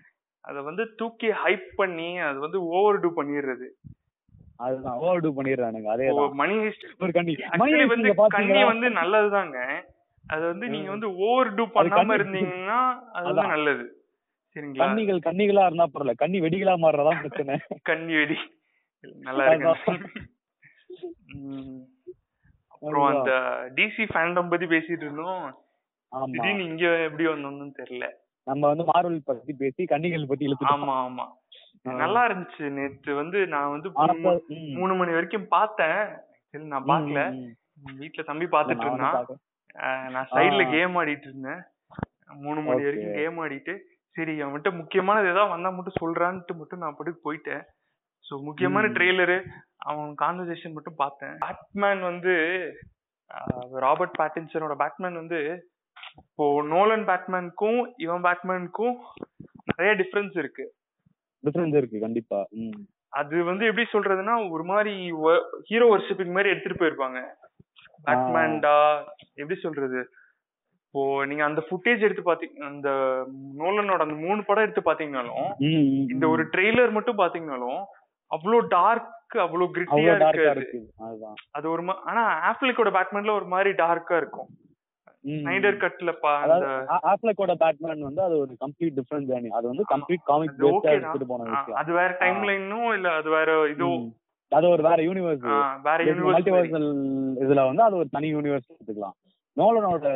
அத வந்து தூக்கி ஹைப் பண்ணி அது வந்து ஓவர் டூ பண்ணிடுறது அதுதான் ஓவர் டூ பண்ணிடுறானுங்க அதே மணி ஒரு கண்ணி மணி வந்து கண்ணி வந்து நல்லதுதாங்க. அது வந்து நீங்க. வந்து ஓவர் டூ பண்ணாம இருந்தீங்கன்னா அது வந்து அதான். நல்லது. சரிங்களா? கண்ணிகள் கண்ணிகளா இருந்தா பரவாயில்ல கண்ணி வெடிகளா மாறுறதான் பிரச்சனை. கண்ணி வெடி. நல்லா இருக்கு. அப்புறம் அதுதான். அந்த டிசி ஃபேண்டம் பத்தி பேசிட்டு இருந்தோம். திடீர்னு இங்க எப்படி வந்தோம்னு தெரியல. நம்ம வந்து மார்வல் பத்தி பேசி கண்ணிகள் பத்தி இழுத்து ஆமா ஆமா நல்லா இருந்துச்சு நேத்து வந்து நான் வந்து மூணு-. மூணு வரைக்கும் பார்த்தேன் சரி நான் ம். வீட்ல தம்பி பார்த்துட்டு நானும் இருந்தான் நான் சைடுல. கேம் ஆடிட்டு இருந்தேன் மூணு மணி. வரைக்கும் கேம் ஆடிட்டு சரி அவன்கிட்ட முக்கியமானது ஏதாவது வந்தா மட்டும் சொல்றான்ட்டு மட்டும் நான் பாட்டுக்கு போயிட்டேன் ஸோ முக்கியமான. ட்ரெய்லரு அவன் கான்வர்சேஷன் மட்டும் பார்த்தேன் பேட்மேன் வந்து ராபர்ட் பேட்டின்சனோட பேட்மேன் வந்து இப்போ நோலன் பேட்மேனுக்கும் இவன் பேட்மேனுக்கும் நிறைய டிஃபரன்ஸ் இருக்கு. டிஃபரன்ஸ் இருக்கு கண்டிப்பா. அது வந்து எப்படி சொல்றதுன்னா ஒரு மாதிரி ஹீரோ வர்ஷிப்பிங் மாதிரி எடுத்துட்டு போயிருப்பாங்க. பேட்மேன்டா எப்படி சொல்றது? இப்போ நீங்க அந்த ஃபுட்டேஜ் எடுத்து பாத்தீங்க அந்த நோலனோட அந்த மூணு படம் எடுத்து பாத்தீங்கன்னாலும் ம், ம், இந்த. ஒரு ட்ரெய்லர் மட்டும் பாத்தீங்கன்னாலும் அவ்வளோ டார்க் அவ்வளோ கிரிட்டியா இருக்காது. இருக்கு. அதுதான். அது ஒரு ஆனா ஆப்பிளிக்கோட பேட்மேன்ல ஒரு மாதிரி டார்க்கா இருக்கும். ஸ்னைடர் கட்ல பா அதாவது அந்த ஆ- ஆஃப்லெக்கோட பேட்மேன் வந்து அது ஒரு கம்ப்ளீட் டிஃபரன்ஸ் ஜேர்னி அது வந்து கம்ப்ளீட் காமிக் பேஸ்டா. எடுத்துட்டு போன விஷயம். அது வேற டைம் லைனும் இல்ல அது வேற இதோ. அது ஒரு வேற யூனிவர்ஸ் வேற யூனிவர்ஸ் மல்டிவர்சல் இதுல வந்து அது ஒரு தனி யூனிவர்ஸ் எடுத்துக்கலாம். நோலனோட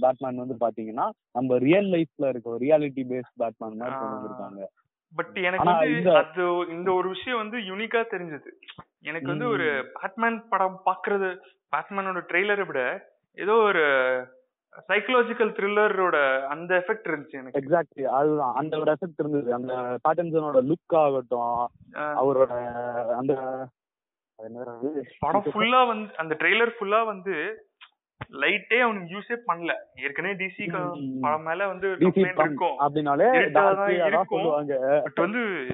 பேட்மேன் வந்து பாத்தீங்கன்னா நம்ம ரியல் லைஃப்ல இருக்க ரியாலிட்டி பேஸ்ட் பேட்மேன் மாதிரி கொண்டு. வந்திருக்காங்க பட் எனக்கு வந்து அது இந்த ஒரு விஷயம் வந்து யூனிக்கா தெரிஞ்சது. எனக்கு வந்து. ஒரு பேட்மேன் படம் பாக்குறது பேட்மேனோட ட்ரெய்லரை விட ஏதோ ஒரு சைக்கலாஜிக்கல் த்ரில்லரோட அந்த எஃபெக்ட் இருந்துச்சு எனக்கு. எக்ஸாக்ட்லி அதுதான். அந்த ஒரு எஃபெக்ட் இருந்தது. அந்த பேட்டன்சனோட லுக் ஆகட்டும் அவரோட அந்த? படம் ஃபுல்லா வந்து அந்த ட்ரெய்லர் ஃபுல்லா வந்து லைட்டே அவனுக்கு யூஸே பண்ணல. ஏற்கனவே டிசி. படம் மேல வந்து இருக்கும். சொல்லுவாங்க. பட் வந்து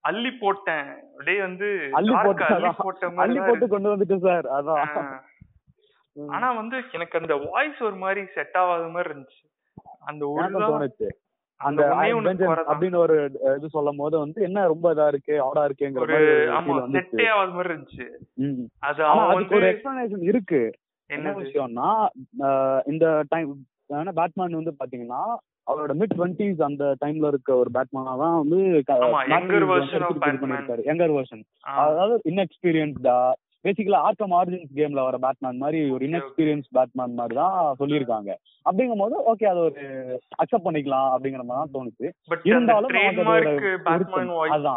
அள்ளி போட்டேன். அப்படியே வந்து அள்ளி போட்டா கொண்டு வந்துட்டு சார். அதான். ஆனா வந்து எனக்கு அந்த வாய்ஸ் ஒரு மாதிரி செட் ஆகாத மாதிரி இருந்துச்சு. அந்த ஒரு அந்த. அப்படின்னு ஒரு இது சொல்லும் போது வந்து என்ன ரொம்ப இதா இருக்கு ஆடா இருக்குங்கிற மாதிரி செட்டே ஆகாத இருந்துச்சு. அது அவன் ஒரு எக்ஸ்பிளனேஷன் இருக்கு. என்ன விஷயம்னா இந்த டைம் பேட்மேன் வந்து பாத்தீங்கன்னா அவரோட மிட் டுவெண்ட்டிஸ் அந்த டைம்ல இருக்க ஒரு பேட்மேனா தான் வந்து. யங்கர் வெர்ஷன் அதாவது இன்எக்ஸ்பீரியன்ஸ்டா பேசிக்கலா ஆர்க்கம் ஆரிஜின்ஸ் கேம்ல வர பேட்மேன் மாதிரி ஒரு இன்எக்ஸ்பீரியன்ஸ் பேட்மேன் மாதிரி தான் சொல்லியிருக்காங்க. அப்படிங்கும் போது ஓகே அதை ஒரு அக்செப்ட் பண்ணிக்கலாம் அப்படிங்கிற மாதிரி தான் தோணுச்சு. இருந்தாலும்.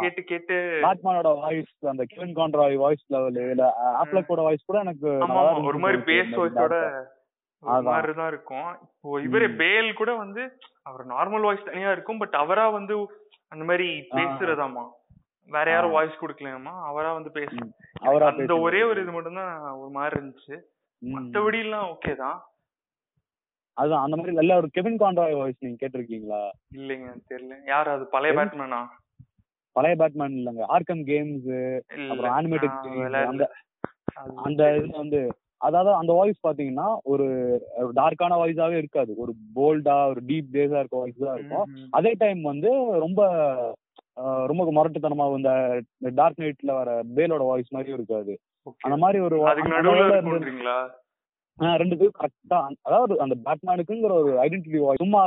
கேட்டு கேட்டு பேட்மேனோட வாய்ஸ் அந்த கெவின் கான்ட்ராய் வாய்ஸ் லெவல் இல்ல ஆப்லக்கோட வாய்ஸ் கூட எனக்கு ஒரு மாதிரி. பேஸ் வாய்ஸோட தான் இருக்கும். இப்போ இவரே. பேல் கூட வந்து அவர் நார்மல் வாய்ஸ் தனியா இருக்கும் பட் அவரா வந்து அந்த மாதிரி பேசுறதாமா வேற யாரும். வாய்ஸ் கொடுக்கலையாமா அவரா வந்து பேச அந்த. ஒரே ஒரு இது மட்டும் தான் ஒரு மாதிரி இருந்துச்சு. மத்தபடி எல்லாம் ஓகே தான். அதுதான் அந்த மாதிரி நல்ல ஒரு கெவின் கான்ட்ராய் வாய்ஸ் நீங்க கேட்டிருக்கீங்களா? இல்லைங்க தெரியல. யார் அது? பழைய? பேட்மேனா? பழைய பேட்மேன் இல்லங்க. ஆர்க்கம் கேம்ஸ் அப்புறம் விளையாடல. அந்த- அந்த இதுல வந்து அதாவது அந்த வாய்ஸ் பாத்தீங்கன்னா ஒரு டார்க்கான வாய்ஸாவே இருக்காது. ஒரு போல்டா ஒரு டீப் பேஸா இருக்க வாய்ஸ் தான் இருக்கும். அதே டைம் வந்து ரொம்ப ரொம்ப முரட்டுத்தனமா இந்த டார்க் நைட்ல வர பேலோட வாய்ஸ் மாதிரியும் இருக்காது. அந்த மாதிரி ஒரு ரெண்டு பேரும் கரெக்டா அதாவது அந்த பேட்மேனுக்குங்கிற ஒரு ஐடென்டிட்டி வாய்ஸ் சும்மா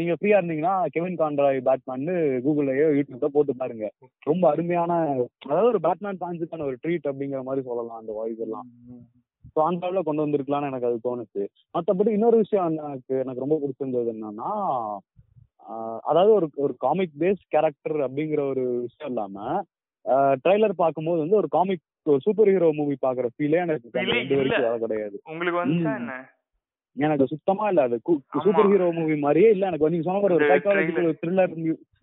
நீங்க ஃப்ரீயா இருந்தீங்கன்னா கெவின் கான்ட்ராய் பேட்மேன் கூகுள்லயோ யூடியூப்ல போட்டு பாருங்க. ரொம்ப அருமையான அதாவது ஒரு பேட்மேன் ஃபேன்ஸுக்கான ஒரு ட்ரீட் அப்படிங்கிற மாதிரி சொல்லலாம் அந்த வாய்ஸ் எல்லாம். ஸோ அந்த அளவுல கொண்டு வந்திருக்கலாம்னு எனக்கு அது தோணுச்சு. மற்றபடி இன்னொரு விஷயம் எனக்கு எனக்கு ரொம்ப பிடிச்சிருந்தது என்னன்னா அதாவது ஒரு ஒரு காமிக் பேஸ்ட் கேரக்டர் அப்படிங்கிற ஒரு விஷயம் இல்லாம ட்ரைலர் பார்க்கும்போது வந்து ஒரு காமிக் ஒரு சூப்பர் ஹீரோ மூவி பாக்குற ஃபீலே எனக்கு ரெண்டு இல்ல. வரைக்கும் வர கிடையாது. உங்களுக்கு. என்ன? எனக்கு சுத்தமா இல்ல அது. சூப்பர் ஹீரோ மூவி மாதிரியே இல்ல எனக்கு நீங்க சொன்ன ஒரு psychological thriller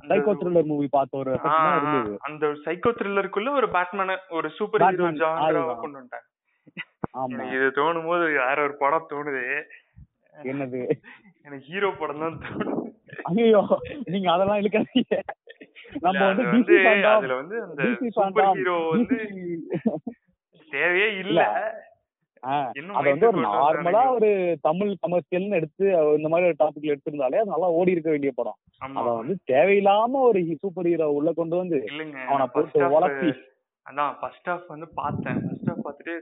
psycho thriller movie பார்த்த ஒரு இருந்தது. அந்த சைக்கோ த்ரில்லருக்குள்ள ஒரு பேட்மேன் ஒரு சூப்பர் ஹீரோ ஜானராவை. கொண்டு வந்துட்டாங்க. ஆமா. இது தோணும் போது வேற ஒரு படம் தோணுது. என்னது? எனக்கு ஹீரோ படம் தான் தோணுது. ஐயோ நீங்க அதெல்லாம் இழுக்காதீங்க. நம்ம வந்து டிசி ஃபேண்டா அதுல வந்து அந்த சூப்பர் ஹீரோ வந்து தேவையே இல்ல. அது வந்து ஒரு நார்மலா. ஒரு தமிழ் கமர்ஷியல்னு எடுத்து இந்த மாதிரி ஒரு டாபிக்ல எடுத்திருந்தாலே அது நல்லா ஓடி இருக்க வேண்டிய படம். அத வந்து தேவையில்லாம ஒரு சூப்பர் ஹீரோ உள்ள கொண்டு வந்து அவனை போட்டு உலப்பி அதான் ஃபர்ஸ்ட் ஹாஃப் வந்து பார்த்தேன். ஃபர்ஸ்ட் ஹாஃப் பார்த்துட்டு.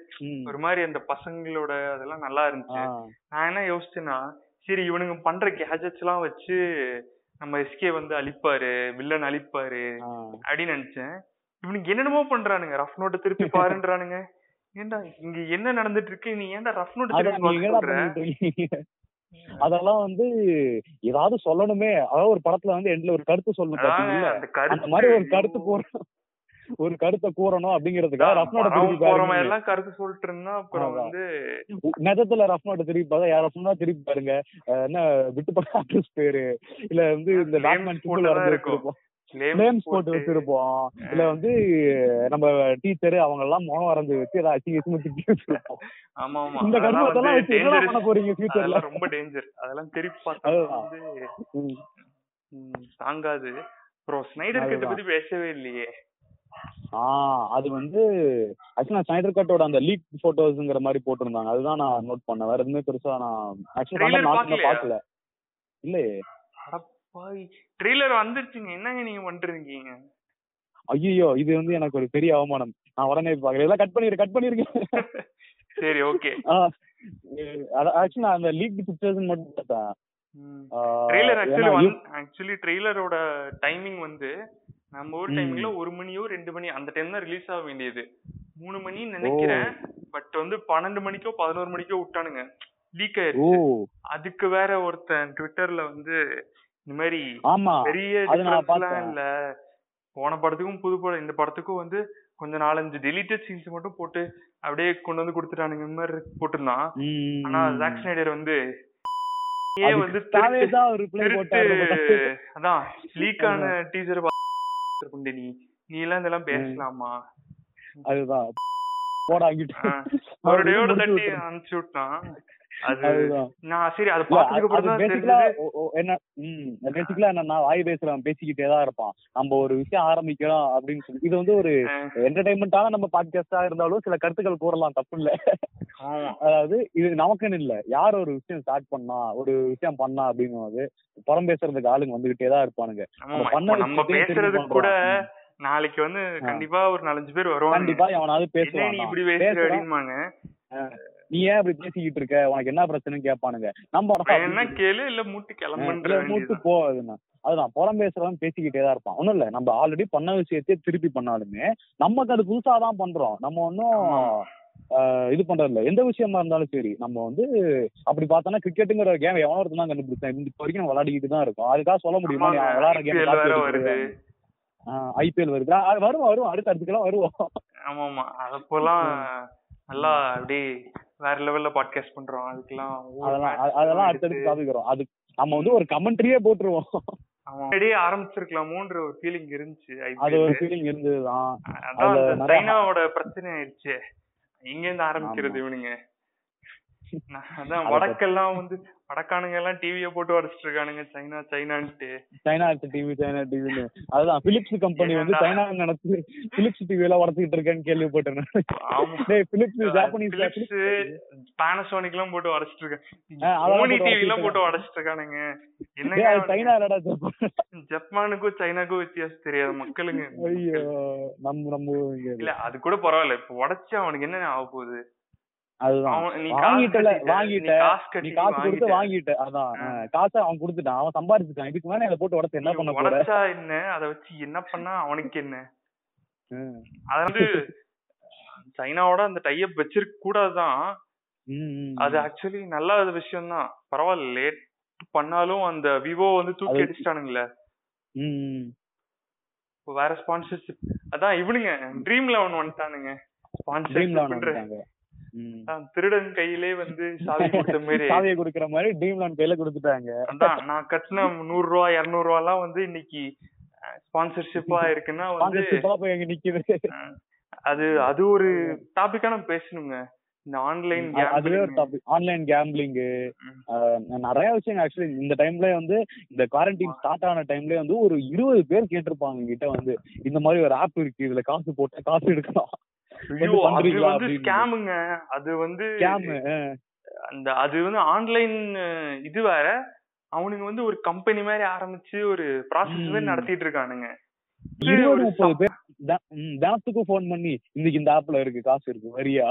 ஒரு மாதிரி அந்த பசங்களோட அதெல்லாம் நல்லா இருந்துச்சு. நான் என்ன யோசிச்சேன்னா சரி இவனுங்க பண்ற கேஜெட்ஸ் எல்லாம் வச்சு நம்ம எஸ்கே வந்து அழிப்பாரு வில்லன் அழிப்பாரு. அப்படின்னு நினைச்சேன். இவனுக்கு என்னென்னமோ பண்றானுங்க. ரஃப் நோட்டை திருப்பி பாருன்றானுங்க. ஏன்டா இங்க என்ன நடந்துட்டு இருக்கு நீ ஏன்டா ரஃப் அதான் திருப்பி? அதெல்லாம் வந்து ஏதாவது சொல்லணுமே. அதாவது ஒரு படத்துல வந்து எண்ட்ல ஒரு கருத்து சொல்லணும் அந்த மாதிரி ஒரு கருத்து கூறணும் ஒரு கருத்தை கூறணும் அப்படிங்கிறதுக்காக ரஃப் நோட்டை திருப்பி எல்லாம் கருத்து சொல்லிட்டு இருந்தா அப்புறம். வந்து நெஜத்துல ரஃப் நோட்டை திருப்பி பார்த்தா யார சொன்னா திருப்பி பாருங்க. என்ன விட்டு படம் ஆக்ட்ரஸ் பேரு? இல்ல வந்து இந்த பேட்மேன் இருக்கும். நேம்ஸ் போட்டு வச்சிருப்போம். இல்ல வந்து நம்ம டீச்சர் அவங்க எல்லாம் மோனம் வரைஞ்சு வச்சு ஏதாவது அசிங்க அசிங்க திட்டி வச்சிருப்போம். ஆமா ஆமா இந்த கருமத்தெல்லாம் வச்சு என்ன. பண்ண போறீங்க ஃபியூச்சர்ல ரொம்ப டேஞ்சர் அதெல்லாம் திருப்பி பார்த்தா தாங்காது. அப்புறம் ஸ்னைடர் கட்ட. பத்தி பேசவே இல்லையே. ஆஹ் அது வந்து ஆக்சுவலா ஸ்னைடர் கட்டோட அந்த லீக் போட்டோஸ்ங்கிற மாதிரி போட்டிருந்தாங்க. அதுதான் நான் நோட் பண்ணேன். வேற எதுவுமே பெருசா நான் ஆக்சுவலா நான்? பார்க்கல இல்லையே. ட்ரெய்லர் வந்துருச்சுங்க. என்னங்க நீங்க பண்ணிருக்கீங்க ஐயோ இது வந்து எனக்கு ஒரு பெரிய அவமானம். நான் உடனே பாக்குறேன் எல்லாம் கட் பண்ணிரு கட் பண்ணிருக்கேன் சரி ஓகே. ஆக்சுவலா அந்த லீக் பிக்சர்ஸ் மட்டும் பார்த்தேன். ட்ரெய்லர் ஆக்சுவலி ஆக்சுவலி ட்ரெய்லரோட டைமிங் வந்து நம்ம ஊர் ம். டைமிங்ல ஒரு மணியோ ரெண்டு மணி அந்த டைம் தான் ரிலீஸ் ஆக வேண்டியது. மூணு மணின்னு நினைக்கிறேன். பட் வந்து பன்னெண்டு மணிக்கோ பதினோரு மணிக்கோ விட்டானுங்க. லீக் ஆயிருச்சு. அதுக்கு வேற ஒருத்தன் ட்விட்டர்ல வந்து இந்த மாதிரி பெரிய பார்த்தேன். இல்ல. போன படத்துக்கும் புது படம். இந்த படத்துக்கும் வந்து கொஞ்சம் நாலஞ்சு டெலிட்டட் சீன்ஸ் மட்டும் போட்டு அப்படியே கொண்டு வந்து கொடுத்துட்டானுங்க. இந்த மாதிரி போட்டிருந்தான் ஆனா. ஜாக் ஸ்னைடர் வந்து ஏன் வந்து திருட்டு. அதான் லீக் ஆன டீசர் கொண்டு நீ எல்லாம் இதெல்லாம் பேசலாமா? அதுதான். போடா அங்கிட்டு ஒரு டேயோட தட்டி. அனுப்பிச்சு விட்டான். என்னன்னா வாய் பேசுறவன் பேசிக்கிட்டே தான் இருப்பான். நம்ம ஒரு விஷயம் ஆரம்பிக்கிறோம் அப்படின்னு சொல்லி. இது வந்து ஒரு என்டர்டைன்மெண்டான நம்ம பாட்காஸ்டா இருந்தாலும் சில கருத்துக்கள் கூறலாம் தப்பு இல்ல. அதாவது இது நமக்குன்னு இல்ல. யார் ஒரு விஷயம் ஸ்டார்ட் பண்ணா ஒரு விஷயம் பண்ணா அப்படின்னு போது புறம் பேசுறதுக்கு ஆளுங்க வந்துகிட்டே தான் இருப்பானுங்க. நம்ம பேசுறதுக்கு கூட. நாளைக்கு வந்து. கண்டிப்பா ஒரு நாலஞ்சு பேர் வருவாங்க கண்டிப்பா எவனாவது பேசுவான்? இப்படி பேசுற பேசுறான். நீ ஏன் இப்படி பேசிக்கிட்டு இருக்க? உனக்கு என்ன பிரச்சனைன்னு கேட்பானுங்க. நம்ம என்ன கேளு இல்ல மூட்டு கிளம்புன்ற மூட்டு வேண்டியதுதான். போ அதுதான் புறம் பேசுறவன் பேசிக்கிட்டே தான் இருப்பான். ஒண்ணும் இல்ல நம்ம ஆல்ரெடி பண்ண விஷயத்தையே திருப்பி பண்ணாலுமே நமக்கு அது புதுசா தான் பண்றோம். நம்ம ஒன்னும் ஆமா. இது பண்றது இல்ல. எந்த விஷயமா இருந்தாலும் சரி நம்ம வந்து அப்படி பார்த்தோம்னா கிரிக்கெட்டுங்கிற கேம் எவனோ ஒருத்தன் தான் கண்டுபிடிச்சேன். இந்த வரைக்கும் விளையாடிக்கிட்டு தான் இருக்கோம். அதுக்காக சொல்ல முடியுமா? விளையாடுற கேம் ஐபிஎல் வருது. அது வரும் வரும் அடுத்த அடுத்துக்கெல்லாம் வருவோம். ஆமா ஆமா அப்போலாம் நல்லா அப்படியே வேற லெவல்ல பாட்காஸ்ட் பண்றோம். அதுக்கெல்லாம் அதெல்லாம் அடுத்தடுத்து வரும். அது நம்ம வந்து ஒரு கமெண்ட்ரியே போட்டுருவோம். ஆமா. முன்னாடியே ஆரம்பிச்சிருக்கலாமோன்ற ஒரு ஃபீலிங் இருந்துச்சு அது ஒரு. ஃபீலிங் இருந்ததுதான். சைனாவோட பிரச்சனை ஆயிடுச்சு. எங்க இருந்து ஆரம்பிக்கிறது இவனுங்க. அதான் அத வடக்கெல்லாம் வந்து வடக்கானுங்க எல்லாம் டிவிய போட்டு உடச்சிட்டு இருக்கானுங்க. சைனா சைனான்ட்டு. சைனா டிவி சைனா டிவின்னு அதுதான் பிலிப்ஸ் கம்பெனி வந்து? சைனா நடத்தி பிலிப்ஸ் டிவி எல்லாம் உடச்சிட்டு இருக்கேன்னு கேள்விப்பட்டேன் பிலிப்ஸ் ஜாப்பனீஸ் பிலிப்ஸ் பானசோனிக் எல்லாம் போட்டு உடச்சிட்டு அதெல்லாம் சோனி டிவி எல்லாம் போட்டு உடச்சிட்டு இருக்கானுங்க. அது சைனா இல்லடா ஜப்பான். ஜப்பானுக்கும் சைனாக்கும் வித்தியாசம் தெரியாது மக்களுங்க. ஐயோ நம்ம நம்ம. இல்ல அது கூட பரவாயில்ல. இப்ப உடைச்சா அவனுக்கு என்ன ஆக போகுது? சம்பாதிச்சுட்டான் இதுக்கு மேல இதை போட்டு உடச்சு என்ன பண்ண உடைச்சா என்ன? அத வச்சு என்ன பண்ணா அவனுக்கு என்ன. அத வந்து சைனாவோட அந்த டைப் வச்சிருக்க கூடாதுதான். அது. ஆக்சுவலி நல்ல விஷயம் தான் பரவாயில்ல லேட் பண்ணாலும் அந்த விவோ வந்து தூக்கி அடிச்சிட்டானுங்களே. வேற ஸ்பான்சர்ஷிப் அதான் இவனுங்க ட்ரீம் லெவன் வந்துட்டானுங்க Dream திருடன் கையிலே வந்து சாவி கொடுத்த மாதிரி சாவியை கொடுக்குற மாதிரி ட்ரீம் லான் கையில கொடுத்துட்டாங்க. அதான் நான் கட்டின நூறு ரூபா இருநூறு ரூபா எல்லாம் வந்து இன்னைக்கு ஸ்பான்சர்ஷிப்பா இருக்குன்னா வந்து நிக்குது. அது அது ஒரு டாபிக்கா நம்ம பேசணுங்க. இந்த ஆன்லைன் அதுவே ஒரு டாபிக் ஆன்லைன் கேம்பிளிங். நிறைய விஷயம் ஆக்சுவலி இந்த டைம்ல வந்து இந்த குவாரண்டைன் ஸ்டார்ட் ஆன டைம்ல வந்து ஒரு இருபது பேர் கேட்டிருப்பாங்க கிட்ட வந்து இந்த மாதிரி ஒரு ஆப் இருக்கு இதுல காசு போட்டா காசு எடுக்கலாம். ஐயோ அது வந்து. ஸ்கேமுங்க அது வந்து அந்த அது வந்து ஆன்லைன் இது வேற. அவனுங்க வந்து ஒரு கம்பெனி மாதிரி ஆரம்பிச்சு ஒரு ப்ராசஸ் மாதிரி. நடத்திட்டு இருக்கானுங்க. தினத்துக்கும் ஃபோன் பண்ணி இன்னைக்கு இந்த ஆப்ல இருக்கு காசு இருக்கு வரியா?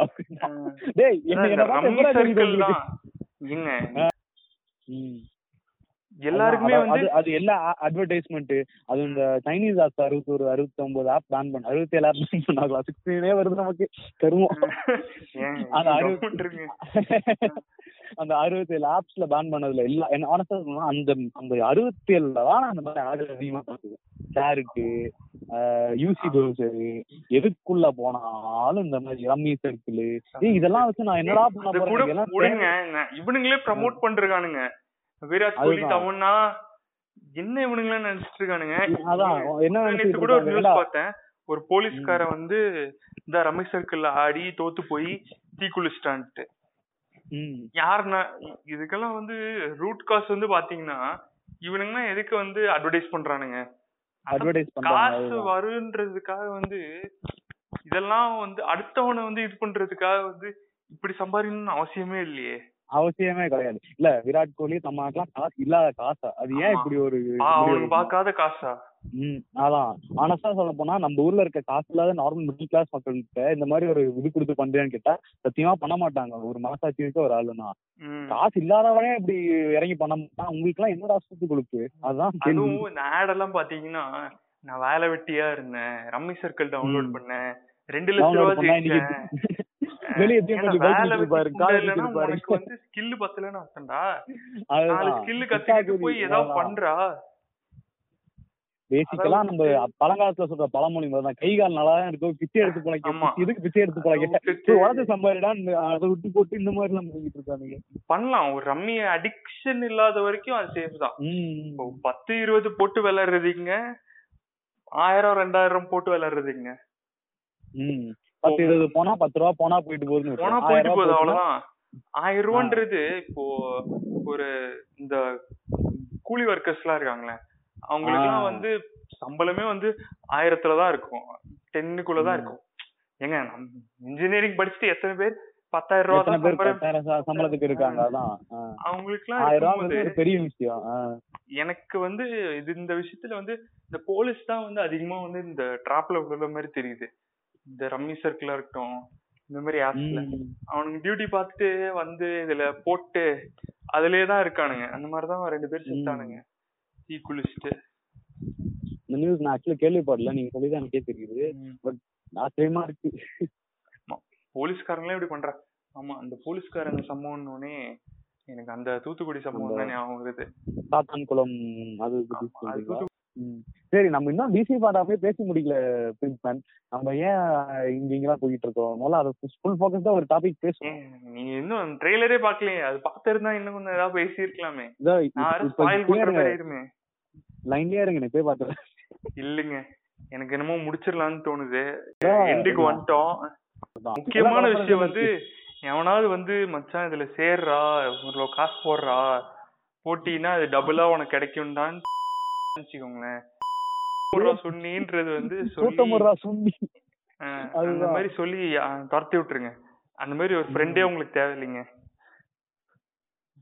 டேய் என்ன எல்லாருக்குமே வந்து அது எல்லா அட்வர்டைஸ்மெண்ட் அது இந்த சைனீஸ் ஆப்ஸ் அறுபத்தொரு அறுபத்தி ஒன்பது ஆப் பேன் பண்ண அறுபத்தி ஏழு ஆப் பேன் பண்ணாங்களா சிக்ஸ்டீனே வருது நமக்கு. கருமம் ஏங்க அந்த நீங்க அறுபது- கம்முன்னு இருங்க. அந்த அறுபத்தி ஏழு ஆப்ஸ்ல பேன் பண்ணதுல எல்லா என்ன ஆனஸ்டா அந்த அந்த அறுபத்தி ஏழுல தான் அந்த மாதிரி ஆடு அதிகமா பார்த்துக்கேன் ஷேருக்கு யூசி ப்ரௌசர் எதுக்குள்ள போனாலும் இந்த மாதிரி ரம்மி சர்க்கிள் இதெல்லாம் வச்சு நான் என்னடா பண்ண போறேன்? இவனுங்களே ப்ரமோட் பண்றானுங்க விராட் கோலி. தமன்னா என்ன இவனுங்களே நினைச்சிட்டு இருக்கானுங்க அதான் கூட ஒரு? நியூஸ்? பார்த்தேன் ஒரு போலீஸ்காரன் வந்து இந்த ரமேஷ் சர்க்கிள்ல ஆடி தோத்து போய் தீ குளிச்சிட்டான்ட்டு ம், யாருன்னா இதுக்கெல்லாம் வந்து ரூட் காஸ் வந்து பாத்தீங்கன்னா இவனுங்கன்னா எதுக்கு வந்து அட்வர்டைஸ் பண்றானுங்க அட்வர்டைஸ் காசு. வருன்றதுக்காக வந்து இதெல்லாம் வந்து அடுத்தவனை வந்து இது பண்றதுக்காக வந்து இப்படி சம்பாதிக்கணும்னு அவசியமே இல்லையே அவசியமே கிடையாது. இல்ல விராட் கோலி நம்மளுக்கெல்லாம் காசு இல்லாத காசா? அது ஏன். இப்படி ஒரு பார்க்காத காசா? ம், அதான். ஆனஸ்டா சொல்ல போனா நம்ம ஊர்ல இருக்க காசு இல்லாத நார்மல் மிடில் கிளாஸ் மக்கள்கிட்ட இந்த மாதிரி ஒரு இது கொடுத்து பண்றேன்னு கேட்டா சத்தியமா பண்ண மாட்டாங்க. ஒரு மனசாட்சி இருக்க ஒரு ஆளுனா. காசு இல்லாதவனே இப்படி இறங்கி பண்ண மாட்டான். உங்களுக்கு எல்லாம் என்னடா சுத்து கொடுப்பு அதுதான். அதுவும் இந்த ஆட் எல்லாம் பாத்தீங்கன்னா நான் வேலை வெட்டியா இருந்தேன். Rummy circle download. பண்ணேன். ரெண்டு லட்சம் ரூபாய் வந்து ஸ்கில் பத்தலன்னு அர்த்தம்டா. ஸ்கில் கத்துக்கிட்டு போய் ஏதாவது. பண்றா? பேசிக்கலா நம்ம பழங்காலத்துல சொல்ற பழமொழி மாதிரி தான். கை கால் நல்லா தான் இருக்கும் பிச்சை எடுத்து போலைக்க ஆமா. எதுக்கு பிச்சை எடுத்து சரி, உழைச்சு சம்பாதிடான்னு அதை விட்டு போட்டு இந்த மாதிரி எல்லாம் பண்ணிட்டு இருக்கானுங்க. பண்ணலாம். ஒரு ரம்மி அடிக்ஷன் இல்லாத வரைக்கும் அது சேஃப் தான். பத்து இருபது போட்டு விளையாடுறதுங்க ஆயிரம் ரெண்டாயிரம் போட்டு விளையாடுறதுங்க. பத்து இருபது போனா பத்து ரூபா போனா போயிட்டு போகுதுன்னு போனா. போயிட்டு போகுது அவ்வளவுதான் ஆயிரம் ரூபான்றது இப்போ ஒரு இந்த கூலி ஒர்க்கர்ஸ் எல்லாம் இருக்காங்களே அவங்களுக்கு எல்லாம். வந்து சம்பளமே வந்து ஆயிரத்துல தான் இருக்கும் டென்னுக்குள்ள தான் ம். இருக்கும் ஏங்க இன்ஜினியரிங் படிச்சுட்டு எத்தனை பேர் பத்தாயிரம் ரூபா சம்பளத்துக்கு இருக்காங்க அதான். அவங்களுக்கு பெரிய விஷயம். எனக்கு வந்து இது இந்த விஷயத்துல வந்து இந்த போலீஸ் தான் வந்து அதிகமா வந்து இந்த டிராப்ல விழுற மாதிரி தெரியுது இந்த ரம்மி சர்க்கிளா இருக்கட்டும் இந்த மாதிரி ஆப்ஸ்ல. அவனுங்க டியூட்டி பார்த்துட்டு வந்து இதுல போட்டு அதுலயே தான் இருக்கானுங்க. அந்த மாதிரி தான் ரெண்டு பேர் செத்தானுங்க தீ குளிச்சுட்டு. இந்த நியூஸ் நான் ஆக்சுவலி கேள்விப்படல. நீங்க சொல்லி தான் தெரியுது. பட் ஆச்சரியமா இருக்கு. போலீஸ்காரங்களே இப்படி பண்றாங்க ஆமா அந்த போலீஸ்காரங்க சம்பவம்னே எனக்கு அந்த தூத்துக்குடி சம்பவம் தான் ஞாபகம் வருது. சாத்தான் குளம் அது சரி நம்ம இன்னும் டிசி பாடாமே பேசி முடிக்கல பிரின்ஸ்மேன் நம்ம ஏன் இங்க இங்கெல்லாம் போயிட்டு இருக்கோம்? முதல்ல அதை ஃபுல் ஃபோக்கஸ் தான் ஒரு டாபிக் பேசுவோம். நீங்க இன்னும் ட்ரெய்லரே பாக்கலையே அது பார்த்திருந்தா இன்னும் கொஞ்சம் ஏதாவது பேசி இருக்கலாமே இதோ நான் வேற இப்ப ஸ்பாயில் பண்ற இருங்க மாதிரி ஆயிருமே லைன்லயே இருங்க போய் பார்த்தேன் இல்லைங்க. எனக்கு என்னமோ முடிச்சிடலாம்னு தோணுது. எண்டுக்கு. வந்துட்டோம். முக்கியமான விஷயம் வந்து எவனாவது வந்து மச்சான் இதுல சேர்றா ஒரு காசு போடுறா போட்டினா அது டபுளா உனக்கு கிடைக்கும் தான் வச்சுக்கோங்களேன். சொன்னின்றது வந்து அந்த. மாதிரி சொல்லி துரத்தி விட்டுருங்க. அந்த மாதிரி ஒரு ஃப்ரெண்டே உங்களுக்கு தேவையில்லைங்க.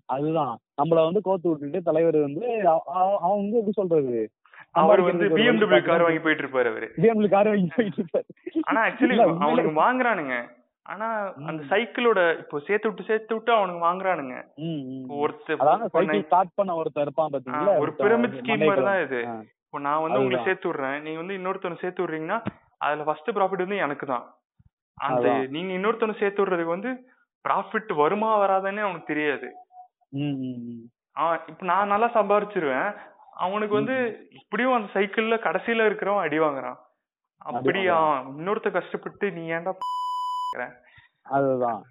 அதுதான். நம்மள வந்து கோத்து விட்டுட்டு தலைவர் வந்து அவ- அவ- அவன் வந்து எப்படி சொல்றது? அவர் வந்து பிஎம்டபிள்யூ கார் வாங்கி போயிட்டு இருப்பாரு அவரு. BMW கார் வாங்கி போயிட்டு இருப்பாரு. ஆனா ஆக்சுவலி அவனுக்கு வாங்குறானுங்க. ஆனா அந்த. சைக்கிளோட இப்போ சேர்த்து விட்டு சேர்த்து விட்டு அவனுக்கு வாங்குறானுங்க. ஒருத்தர் ஸ்டார்ட் பண்ண. ஒருத்தர் இருப்பான் பாத்தீங்களா? ஒரு பிரமிட் ஸ்கீம் மாதிரி தான் இது. இப்போ நான் வந்து உங்களை அதுதான். சேர்த்து விடுறேன். நீங்க வந்து இன்னொருத்தவனை சேர்த்து விடுறீங்கன்னா அதுல ஃபர்ஸ்ட் ப்ராஃபிட் வந்து எனக்கு தான். அந்த. நீங்க இன்னொருத்தவனை சேர்த்து விடுறதுக்கு வந்து ப்ராஃபிட் வருமா வராதுன்னே அவனுக்கு தெரியாது. இப்போ நான் நல்லா சம்பாரிச்சிருவேன். அவனுக்கு வந்து இப்படியும் அந்த சைக்கிள்ல கடைசியில இருக்கிறவன் அடி வாங்குறான். அப்படியா? இன்னொருத்த கஷ்டப்பட்டு நீ ஏன்டா அதுதான்.